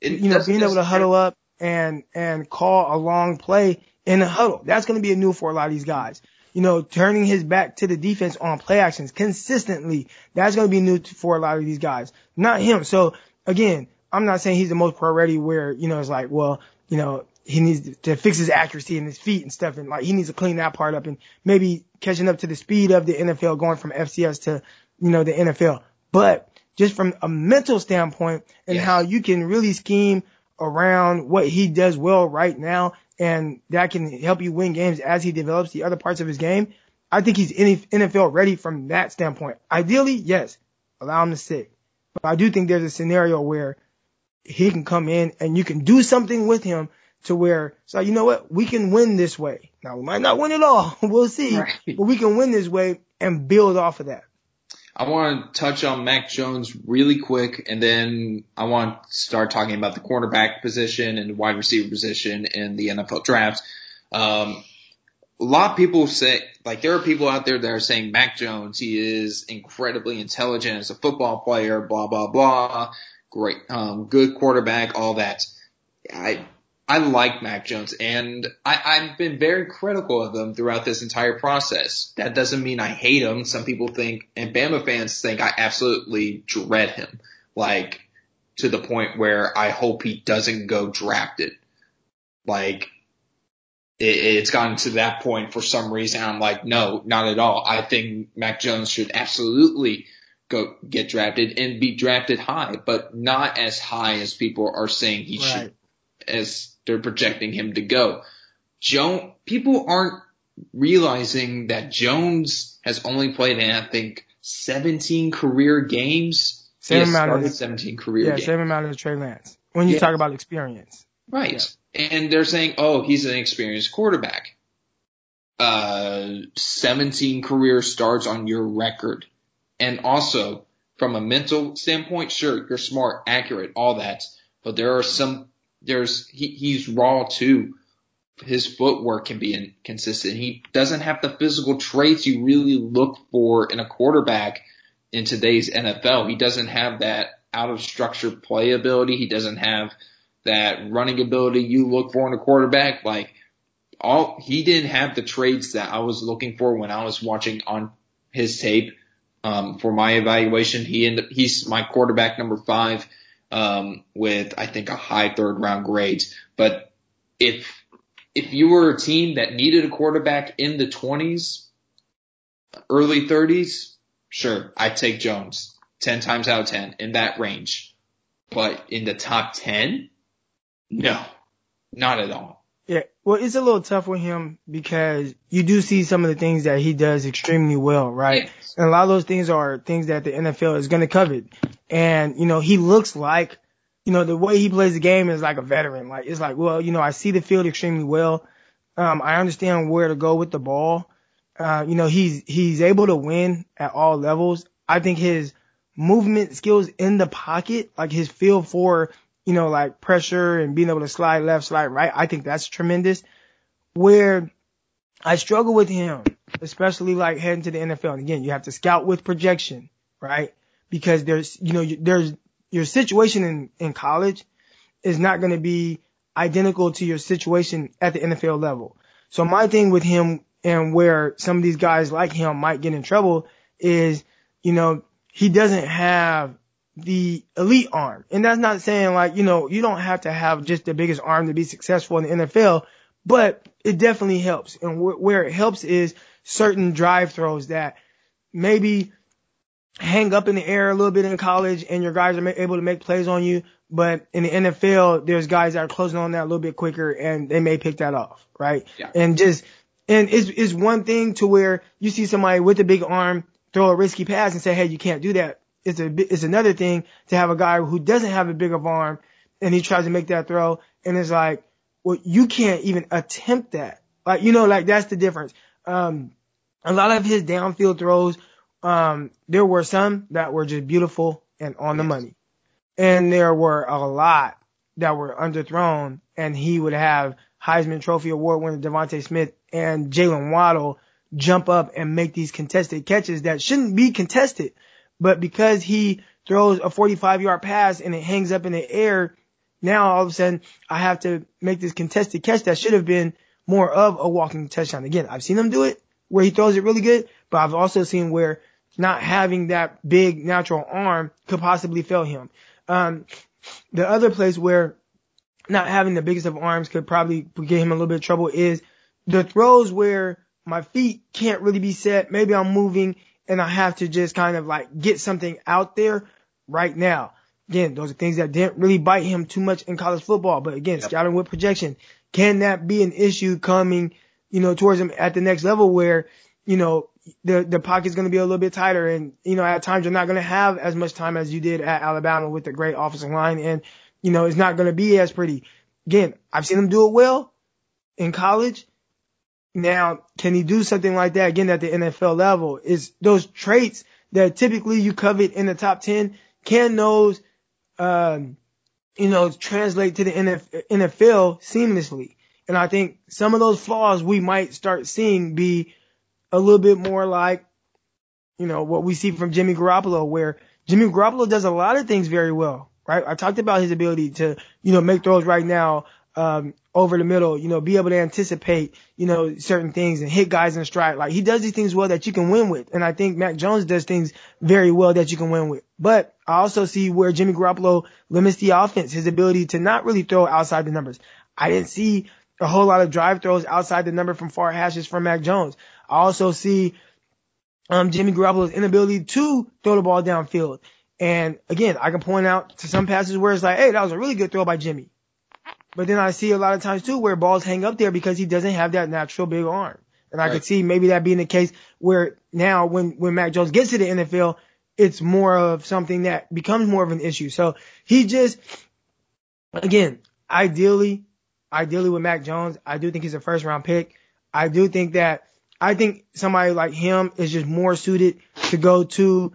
Speaker 2: you know, being able to huddle up and, and call a long play in the huddle. That's going to be a new for a lot of these guys you know, turning his back to the defense on play actions consistently. That's going to be new for a lot of these guys, not him. So again, I'm not saying he's the most pro ready where, you know, it's like, well, you know, he needs to fix his accuracy and his feet and stuff. And like, he needs to clean that part up and maybe catching up to the speed of the NFL going from FCS to, you know, the NFL. But just from a mental standpoint and yes. how you can really scheme around what he does well right now and that can help you win games as he develops the other parts of his game. I think he's NFL ready from that standpoint. Ideally, yes, allow him to sit. But I do think there's a scenario where he can come in and you can do something with him to where so you know what we can win this way. Now we might not win it all, *laughs* we'll see, right. but we can win this way and build off of that.
Speaker 1: I want to touch on Mac Jones really quick, and then I want to start talking about the cornerback position and the wide receiver position in the NFL draft. Um, a lot of people say, like, there are people out there that are saying Mac Jones, he is incredibly intelligent as a football player, blah blah blah, great, um, good quarterback, all that. I I like Mac Jones and I, I've been very critical of him throughout this entire process. That doesn't mean I hate him. Some people think, and Bama fans think I absolutely dread him. Like, to the point where I hope he doesn't go drafted. Like, it, it's gotten to that point for some reason. I'm like, no, not at all. I think Mac Jones should absolutely go get drafted and be drafted high, but not as high as people are saying he right. should, as they're projecting him to go. Jones, people aren't realizing that Jones has only played in, I think, 17 career games.
Speaker 2: Same amount
Speaker 1: of 17 career games.
Speaker 2: yeah,
Speaker 1: games.
Speaker 2: same amount as Trey Lance. When you yeah. talk about experience.
Speaker 1: Right. Yeah. And they're saying, oh, he's an experienced quarterback. Uh, 17 career starts on your record. And also, from a mental standpoint, sure, you're smart, accurate, all that. But there are some there's he, he's raw too. His footwork can be inconsistent. He doesn't have the physical traits you really look for in a quarterback in today's NFL. He doesn't have that out of structure play ability. He doesn't have that running ability you look for in a quarterback. Like all he didn't have the traits that I was looking for when I was watching on his tape. Um, for my evaluation, he ended, he's my quarterback number five um, with I think a high third round grade. But if if you were a team that needed a quarterback in the 20s, early 30s, sure, I'd take Jones 10 times out of 10 in that range. But in the top 10, no, not at all.
Speaker 2: Yeah, well, it's a little tough with him because you do see some of the things that he does extremely well, right? Yes. And a lot of those things are things that the NFL is going to covet. And, you know, he looks like, you know, the way he plays the game is like a veteran. Like, it's like, well, you know, I see the field extremely well. Um, I understand where to go with the ball. Uh, you know, he's, he's able to win at all levels. I think his movement skills in the pocket, like his feel for, you know, like pressure and being able to slide left, slide right, I think that's tremendous. Where I struggle with him, especially like heading to the NFL. And again, you have to scout with projection, right? because there's, you know, there's your situation in, in college is not going to be identical to your situation at the NFL level. So my thing with him and where some of these guys like him might get in trouble is, you know, he doesn't have the elite arm. And that's not saying like, you know, you don't have to have just the biggest arm to be successful in the NFL, but it definitely helps. And wh- where it helps is certain drive throws that maybe hang up in the air a little bit in college and your guys are able to make plays on you. But in the NFL, there's guys that are closing on that a little bit quicker and they may pick that off, right? Yeah. And just, and it's, it's one thing to where you see somebody with a big arm throw a risky pass and say, Hey, you can't do that. It's a, it's another thing to have a guy who doesn't have a big of arm and he tries to make that throw and it's like, well, you can't even attempt that. Like, you know, like that's the difference. Um, a lot of his downfield throws um, there were some that were just beautiful and on the money. And there were a lot that were underthrown and he would have Heisman Trophy Award winner DeVonta Smith and Jaylen Waddle jump up and make these contested catches that shouldn't be contested. But because he throws a 45 yard pass and it hangs up in the air, now all of a sudden I have to make this contested catch that should have been more of a walking touchdown. Again, I've seen him do it where he throws it really good, but I've also seen where not having that big natural arm could possibly fail him. Um, the other place where not having the biggest of arms could probably get him a little bit of trouble is the throws where my feet can't really be set. Maybe I'm moving and I have to just kind of like get something out there right now. Again, those are things that didn't really bite him too much in college football. But again, yep. scouting with projection, can that be an issue coming, you know, towards him at the next level where, you know, the the pocket's going to be a little bit tighter, and you know, at times you're not going to have as much time as you did at Alabama with the great offensive line, and you know, it's not going to be as pretty. Again, I've seen him do it well in college. Now, can he do something like that again at the NFL level? Is those traits that typically you covet in the top 10, can those, um, you know, translate to the NFL seamlessly? And I think some of those flaws we might start seeing be a little bit more like, you know, what we see from Jimmy Garoppolo, where Jimmy Garoppolo does a lot of things very well, right? I talked about his ability to, you know, make throws right now, um, over the middle, you know, be able to anticipate, you know, certain things and hit guys in stride. Like he does these things well that you can win with. And I think Mac Jones does things very well that you can win with. But I also see where Jimmy Garoppolo limits the offense, his ability to not really throw outside the numbers. I didn't see a whole lot of drive throws outside the number from far hashes from Mac Jones. I also see um, Jimmy Garoppolo's inability to throw the ball downfield. And again, I can point out to some passes where it's like, hey, that was a really good throw by Jimmy. But then I see a lot of times too where balls hang up there because he doesn't have that natural big arm. And I right. could see maybe that being the case where now when, when Mac Jones gets to the NFL, it's more of something that becomes more of an issue. So he just, again, ideally, ideally with Mac Jones, I do think he's a first round pick. I do think that, I think somebody like him is just more suited to go to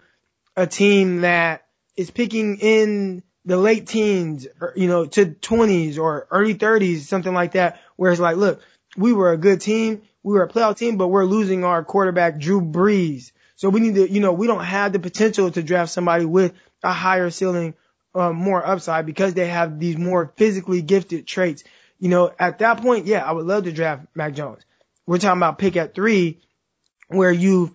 Speaker 2: a team that is picking in the late teens, or, you know, to 20s or early 30s, something like that, where it's like, look, we were a good team. We were a playoff team, but we're losing our quarterback, Drew Brees. So we need to, you know, we don't have the potential to draft somebody with a higher ceiling, uh, more upside because they have these more physically gifted traits. You know, at that point, yeah, I would love to draft Mac Jones. We're talking about pick at three where you've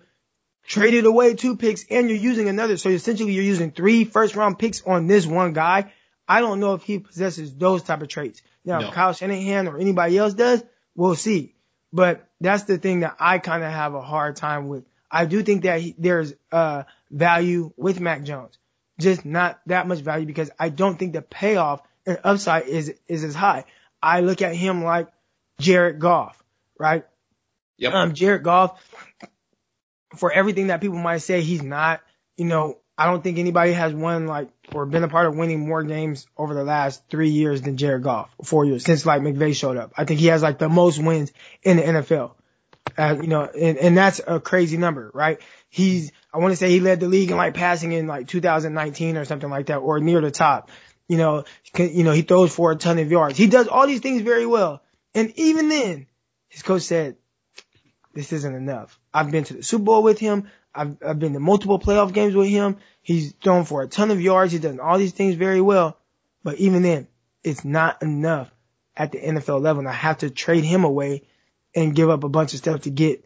Speaker 2: traded away two picks and you're using another. So essentially you're using three first round picks on this one guy. I don't know if he possesses those type of traits. Now, no. Kyle Shanahan or anybody else does, we'll see. But that's the thing that I kind of have a hard time with. I do think that he, there's uh value with Mac Jones, just not that much value because I don't think the payoff and upside is is as high. I look at him like Jared Goff, right? Yep. Um, Jared Goff for everything that people might say he's not, you know, I don't think anybody has won like or been a part of winning more games over the last three years than Jared Goff, four years since like McVay showed up. I think he has like the most wins in the NFL. Uh, you know, and, and that's a crazy number, right? He's, I want to say he led the league in like passing in like 2019 or something like that, or near the top. You know, you know, he throws for a ton of yards. He does all these things very well. And even then, his coach said, this isn't enough. I've been to the Super Bowl with him. I've, I've been to multiple playoff games with him. He's thrown for a ton of yards. He's done all these things very well. But even then, it's not enough at the NFL level. And I have to trade him away and give up a bunch of stuff to get,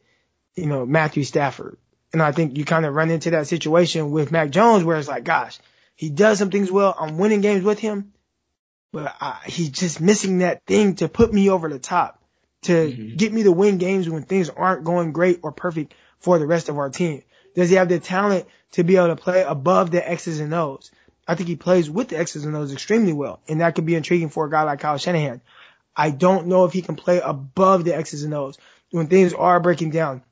Speaker 2: you know, Matthew Stafford. And I think you kind of run into that situation with Mac Jones where it's like, gosh, he does some things well. I'm winning games with him, but I, he's just missing that thing to put me over the top to mm-hmm. get me to win games when things aren't going great or perfect for the rest of our team? Does he have the talent to be able to play above the X's and O's? I think he plays with the X's and O's extremely well, and that could be intriguing for a guy like Kyle Shanahan. I don't know if he can play above the X's and O's when things are breaking down,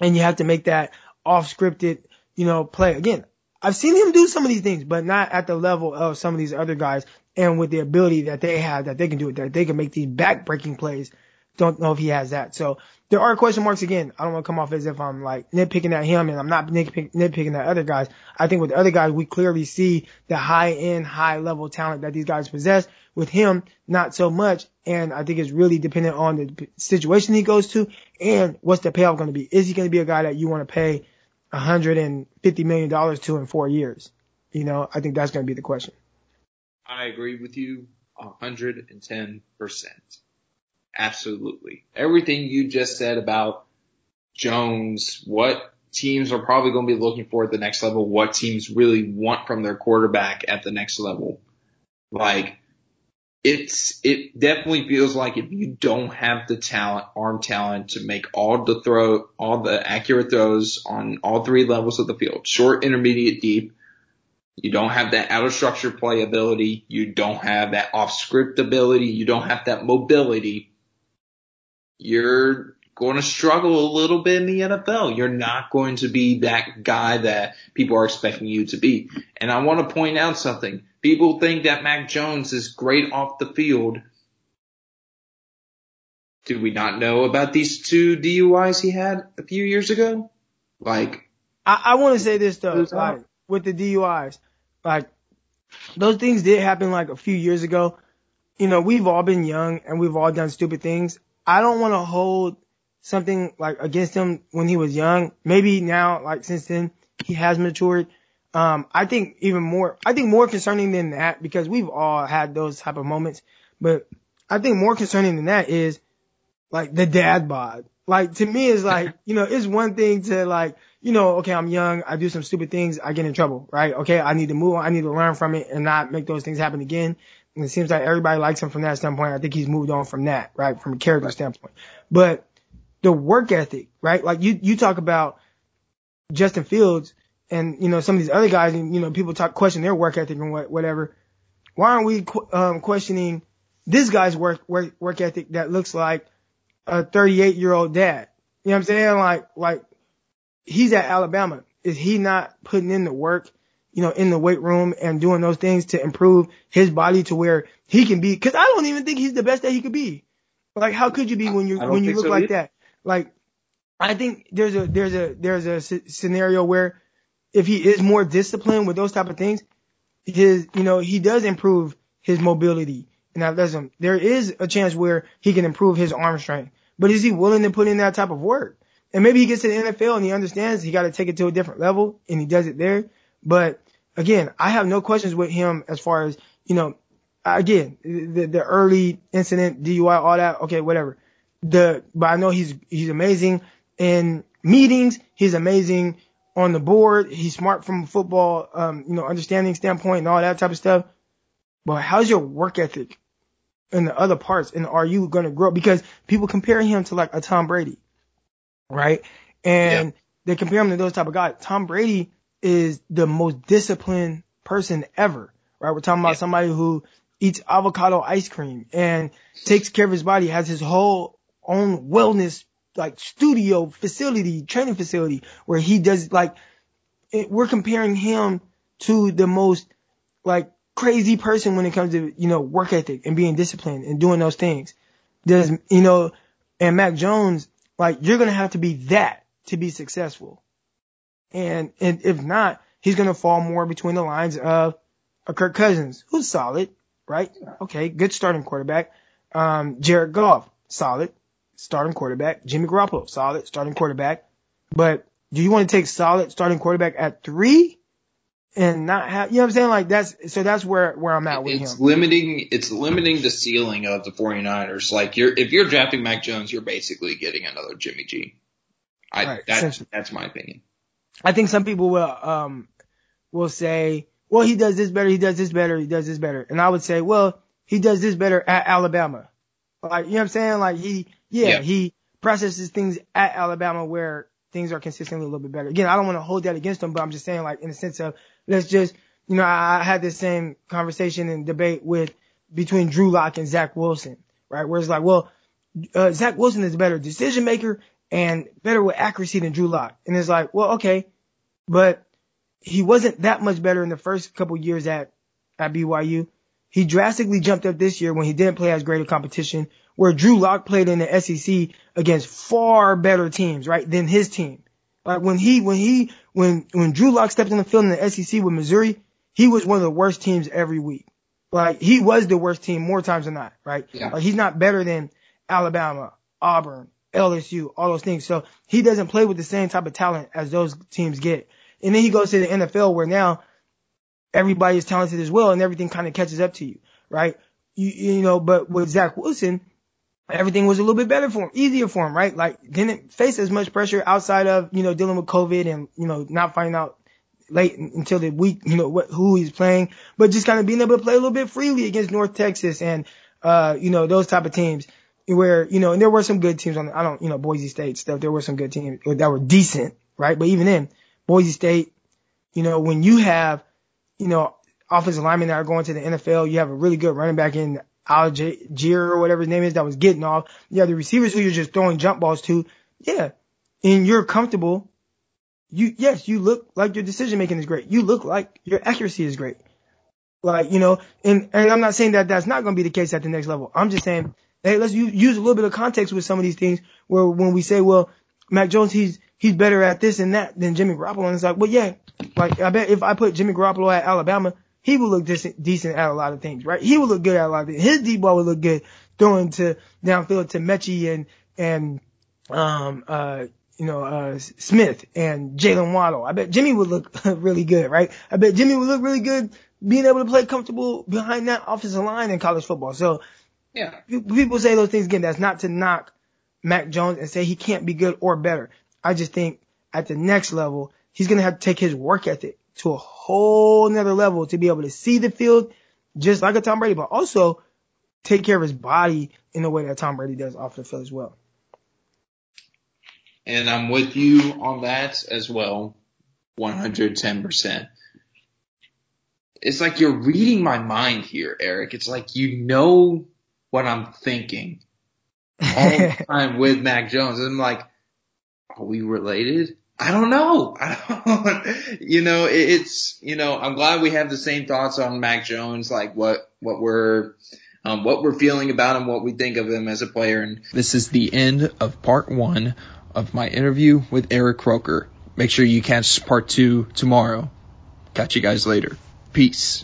Speaker 2: and you have to make that off scripted, you know, play. Again, I've seen him do some of these things, but not at the level of some of these other guys, and with the ability that they have, that they can do it, that they can make these back breaking plays don't know if he has that. So there are question marks again. I don't want to come off as if I'm like nitpicking at him and I'm not nitpick, nitpicking at other guys. I think with the other guys, we clearly see the high end, high level talent that these guys possess. With him, not so much. And I think it's really dependent on the situation he goes to and what's the payoff going to be. Is he going to be a guy that you want to pay $150 million to in four years? You know, I think that's going to be the question.
Speaker 1: I agree with you 110%. Absolutely. Everything you just said about Jones, what teams are probably going to be looking for at the next level, what teams really want from their quarterback at the next level. Like, it's it definitely feels like if you don't have the talent, arm talent to make all the throw, all the accurate throws on all three levels of the field, short, intermediate, deep. You don't have that out of structure play ability. You don't have that off script ability. You don't have that mobility. You're going to struggle a little bit in the NFL. You're not going to be that guy that people are expecting you to be. And I want to point out something. People think that Mac Jones is great off the field. Did we not know about these two DUIs he had a few years ago? Like,
Speaker 2: I, I want to say this though, like with the DUIs, like those things did happen like a few years ago. You know, we've all been young and we've all done stupid things. I don't want to hold something like against him when he was young. Maybe now, like since then, he has matured. Um, I think even more, I think more concerning than that because we've all had those type of moments, but I think more concerning than that is like the dad bod. Like to me is like, *laughs* you know, it's one thing to like, you know, okay, I'm young, I do some stupid things, I get in trouble, right? Okay, I need to move on, I need to learn from it and not make those things happen again. It seems like everybody likes him from that standpoint. I think he's moved on from that, right? From a character right. standpoint. But the work ethic, right? Like you, you talk about Justin Fields and, you know, some of these other guys and, you know, people talk, question their work ethic and what, whatever. Why aren't we, um, questioning this guy's work, work, work ethic that looks like a 38 year old dad? You know what I'm saying? Like, like he's at Alabama. Is he not putting in the work, you know, in the weight room and doing those things to improve his body to where he can be? Cause I don't even think he's the best that he could be. Like, how could you be when you, when you look so like either. that? Like, I think there's a, there's a, there's a scenario where if he is more disciplined with those type of things, his, you know, he does improve his mobility and athleticism. There is a chance where he can improve his arm strength, but is he willing to put in that type of work? And maybe he gets to the NFL and he understands he got to take it to a different level and he does it there. But again, I have no questions with him as far as, you know, again, the, the early incident, DUI, all that. Okay, whatever the, but I know he's, he's amazing in meetings. He's amazing on the board. He's smart from a football, um, you know, understanding standpoint and all that type of stuff. But how's your work ethic in the other parts? And are you going to grow? Because people compare him to like a Tom Brady, right? And yeah. they compare him to those type of guys. Tom Brady is the most disciplined person ever, right? We're talking about somebody who eats avocado ice cream and takes care of his body, has his whole own wellness like studio facility, training facility where he does like, it, we're comparing him to the most like crazy person when it comes to, you know, work ethic and being disciplined and doing those things. Does, you know, and Mac Jones, like you're going to have to be that to be successful. And, and if not, he's going to fall more between the lines of a Kirk Cousins, who's solid, right? Okay. Good starting quarterback. Um, Jared Goff, solid starting quarterback. Jimmy Garoppolo, solid starting quarterback. But do you want to take solid starting quarterback at three and not have, you know what I'm saying? Like that's, so that's where, where I'm at with
Speaker 1: it's
Speaker 2: him.
Speaker 1: limiting, it's limiting the ceiling of the 49ers. Like you're, if you're drafting Mac Jones, you're basically getting another Jimmy G. I, right, that's, that's my opinion.
Speaker 2: I think some people will, um, will say, well, he does this better, he does this better, he does this better. And I would say, well, he does this better at Alabama. Like, you know what I'm saying? Like he, yeah, yeah, he processes things at Alabama where things are consistently a little bit better. Again, I don't want to hold that against him, but I'm just saying like in the sense of let's just, you know, I, I had this same conversation and debate with between Drew Lock and Zach Wilson, right? Where it's like, well, uh, Zach Wilson is a better decision maker and better with accuracy than Drew Lock. And it's like, well, okay, but he wasn't that much better in the first couple years at, at BYU. He drastically jumped up this year when he didn't play as great a competition where Drew Lock played in the SEC against far better teams, right, than his team. Like when he, when he, when, when Drew Lock stepped in the field in the SEC with Missouri, he was one of the worst teams every week. Like he was the worst team more times than not, right? Yeah. Like he's not better than Alabama, Auburn, LSU, all those things. So he doesn't play with the same type of talent as those teams get. And then he goes to the NFL where now everybody is talented as well and everything kind of catches up to you, right? You, you know, but with Zach Wilson, everything was a little bit better for him, easier for him, right? Like didn't face as much pressure outside of, you know, dealing with COVID and, you know, not finding out late until the week, you know, what, who he's playing, but just kind of being able to play a little bit freely against North Texas and, uh, you know, those type of teams where, you know, and there were some good teams on the, I don't, you know, Boise State stuff. There were some good teams that were decent, right? But even then, Boise State, you know, when you have, you know, offensive linemen that are going to the NFL, you have a really good running back in Allgeier or whatever his name is that was getting off. You have the receivers who you're just throwing jump balls to. Yeah. And you're comfortable. You, yes, you look like your decision making is great. You look like your accuracy is great. Like, you know, and, and I'm not saying that that's not going to be the case at the next level. I'm just saying, hey, let's use, use a little bit of context with some of these things where when we say, well, Mac Jones, he's, he's better at this and that than Jimmy Garoppolo. And it's like, well, yeah, like I bet if I put Jimmy Garoppolo at Alabama, he would look decent, decent at a lot of things, right? He would look good at a lot of things. His deep ball would look good throwing to downfield to Metchie and, and, um, uh, you know, uh, Smith and Jaylen Waddle. I bet Jimmy would look *laughs* really good, right? I bet Jimmy would look really good being able to play comfortable behind that offensive line in college football. So,
Speaker 1: yeah,
Speaker 2: people say those things again. That's not to knock Mac Jones and say he can't be good or better. I just think at the next level, he's going to have to take his work ethic to a whole nother level to be able to see the field just like a Tom Brady, but also take care of his body in the way that Tom Brady does off the field as well.
Speaker 1: And I'm with you on that as well. 110%. It's like you're reading my mind here, Eric. It's like you know what I'm thinking all the *laughs* time with Mac Jones. And I'm like, are we related? I don't know. *laughs* I don't, you know, it's, you know, I'm glad we have the same thoughts on Mac Jones, like what, what we're, um, what we're feeling about him, what we think of him as a player. And
Speaker 3: this is the end of part one of my interview with Eric Crocker. Make sure you catch part two tomorrow. Catch you guys later. Peace.